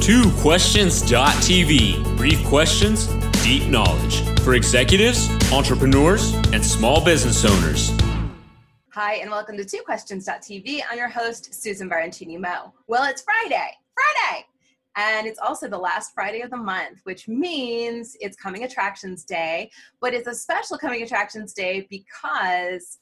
TwoQuestions.tv. Brief questions, deep knowledge for executives, entrepreneurs, and small business owners. Hi, and welcome to TwoQuestions.tv. I'm your host, Susan Baroncini Moe. Well, it's Friday. Friday! And it's also the last Friday of the month, which means it's Coming Attractions Day. But it's a special Coming Attractions Day because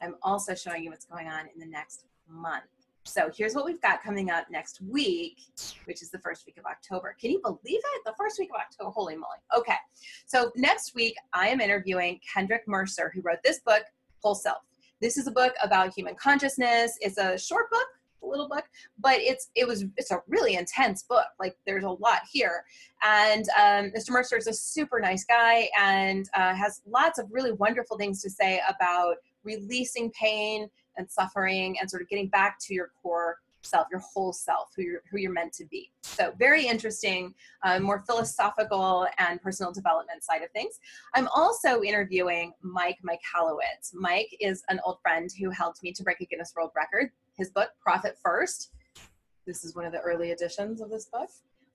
I'm also showing you what's going on in the next month. So here's what we've got coming up next week, which is the first week of October. Can you believe it? The first week of October. Holy moly. Okay. So next week, I am interviewing Kendrick Mercer, who wrote this book, Whole Self. This is a book about human consciousness. It's a short book, a little book, but it's it was it's a really intense book. Like there's a lot here, and um, Mr. Mercer is a super nice guy and uh, has lots of really wonderful things to say about releasing pain and suffering and sort of getting back to your core self, your whole self, who you're, who you're meant to be. So, very interesting, uh, more philosophical and personal development side of things. I'm also interviewing Mike Michalowicz. Mike is an old friend who helped me to break a Guinness World Record. His book, Profit First. This is one of the early editions of this book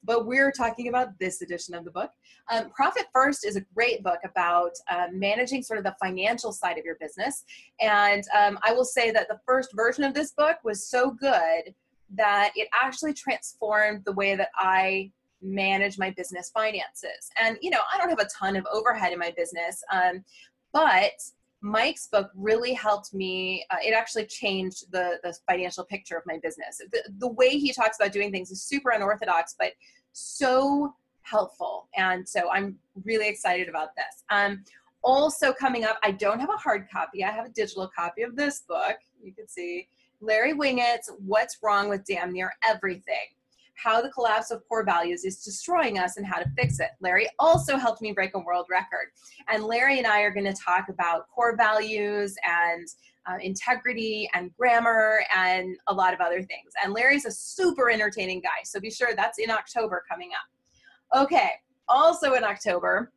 but we're talking about this edition of the book. Um, Profit First is a great book about uh, managing sort of the financial side of your business. And um, I will say that the first version of this book was so good that it actually transformed the way that I manage my business finances. And, you know, I don't have a ton of overhead in my business, um, but Mike's book really helped me. Uh, it actually changed the, the financial picture of my business. The, the way he talks about doing things is super unorthodox, but so helpful. And so I'm really excited about this. Um, also coming up, I don't have a hard copy. I have a digital copy of this book. You can see Larry Winget's What's Wrong with Damn Near Everything how the collapse of core values is destroying us and how to fix it. Larry also helped me break a world record. And Larry and I are going to talk about core values and uh, integrity and grammar and a lot of other things. And Larry's a super entertaining guy. So be sure that's in October coming up. Okay, also in October,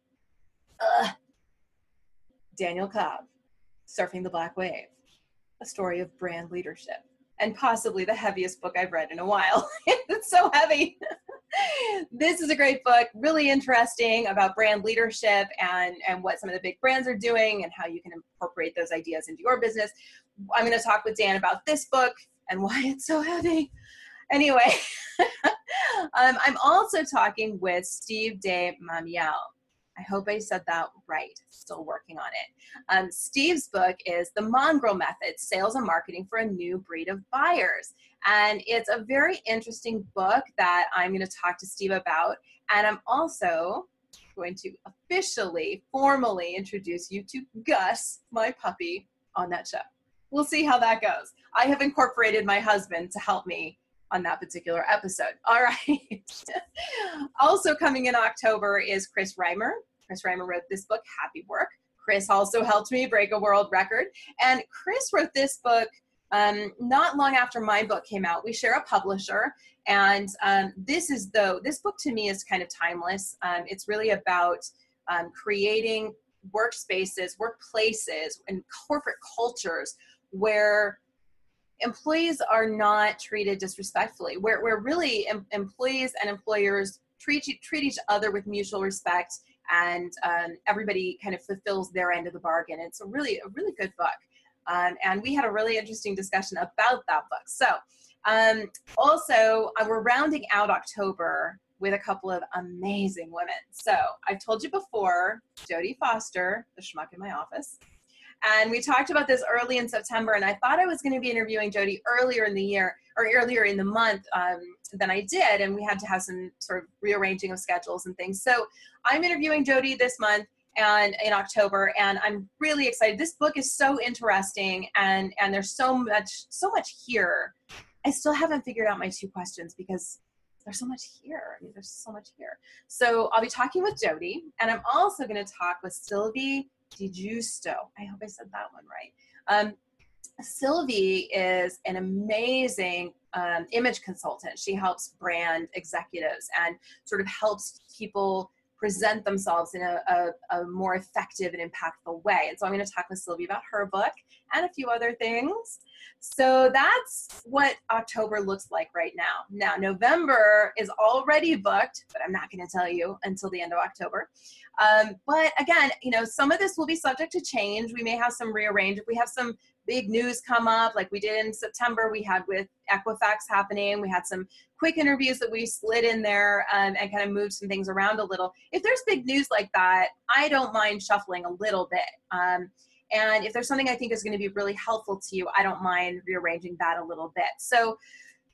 uh, Daniel Cobb, Surfing the Black Wave, a story of brand leadership and possibly the heaviest book I've read in a while. it's so heavy. this is a great book, really interesting about brand leadership and, and what some of the big brands are doing and how you can incorporate those ideas into your business. I'm going to talk with Dan about this book and why it's so heavy. Anyway, um, I'm also talking with Steve De Mamiel. I hope I said that right. Still working on it. Um, Steve's book is The Mongrel Method Sales and Marketing for a New Breed of Buyers. And it's a very interesting book that I'm going to talk to Steve about. And I'm also going to officially, formally introduce you to Gus, my puppy, on that show. We'll see how that goes. I have incorporated my husband to help me on that particular episode. All right. also coming in October is Chris Reimer. Chris Reimer wrote this book, Happy Work. Chris also helped me break a world record. And Chris wrote this book um, not long after my book came out. We share a publisher, and um, this is though this book to me is kind of timeless. Um, it's really about um, creating workspaces, workplaces, and corporate cultures where employees are not treated disrespectfully, where, where really em- employees and employers treat, treat each other with mutual respect and um, everybody kind of fulfills their end of the bargain. It's a really, a really good book. Um, and we had a really interesting discussion about that book. So, um, also, uh, we're rounding out October with a couple of amazing women. So, I've told you before, Jody Foster, the schmuck in my office, and we talked about this early in September, and I thought I was going to be interviewing Jody earlier in the year or earlier in the month um, than I did, and we had to have some sort of rearranging of schedules and things. So I'm interviewing Jody this month and in October, and I'm really excited. This book is so interesting, and and there's so much so much here. I still haven't figured out my two questions because there's so much here. I mean, there's so much here. So I'll be talking with Jody, and I'm also going to talk with Sylvie DiGiusto. I hope I said that one right. Um, Sylvie is an amazing um, image consultant. She helps brand executives and sort of helps people present themselves in a, a, a, more effective and impactful way. And so I'm going to talk with Sylvia about her book and a few other things. So that's what October looks like right now. Now, November is already booked, but I'm not going to tell you until the end of October. Um, but again, you know, some of this will be subject to change. We may have some rearrange. If we have some big news come up, like we did in September, we had with Equifax happening. We had some quick interviews that we slid in there um, and kind of moved some things around a little. If there's big news like that, I don't mind shuffling a little bit. Um, and if there's something I think is going to be really helpful to you, I don't mind rearranging that a little bit. So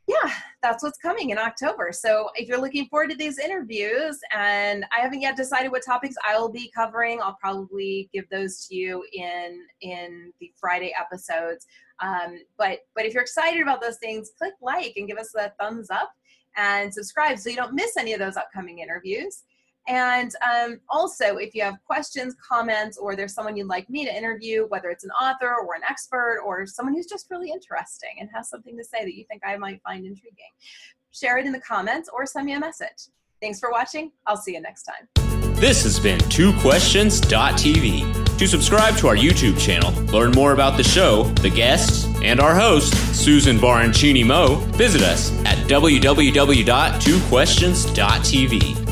yeah, that's what's coming in October. So if you're looking forward to these interviews, and I haven't yet decided what topics I will be covering, I'll probably give those to you in in the Friday episodes. Um, but but if you're excited about those things, click like and give us a thumbs up and subscribe so you don't miss any of those upcoming interviews. And um, also, if you have questions, comments, or there's someone you'd like me to interview, whether it's an author or an expert or someone who's just really interesting and has something to say that you think I might find intriguing, share it in the comments or send me a message. Thanks for watching. I'll see you next time. This has been TwoQuestions.tv. To subscribe to our YouTube channel, learn more about the show, the guests, and our host, Susan Baroncini Moe, visit us at www.twoquestions.tv.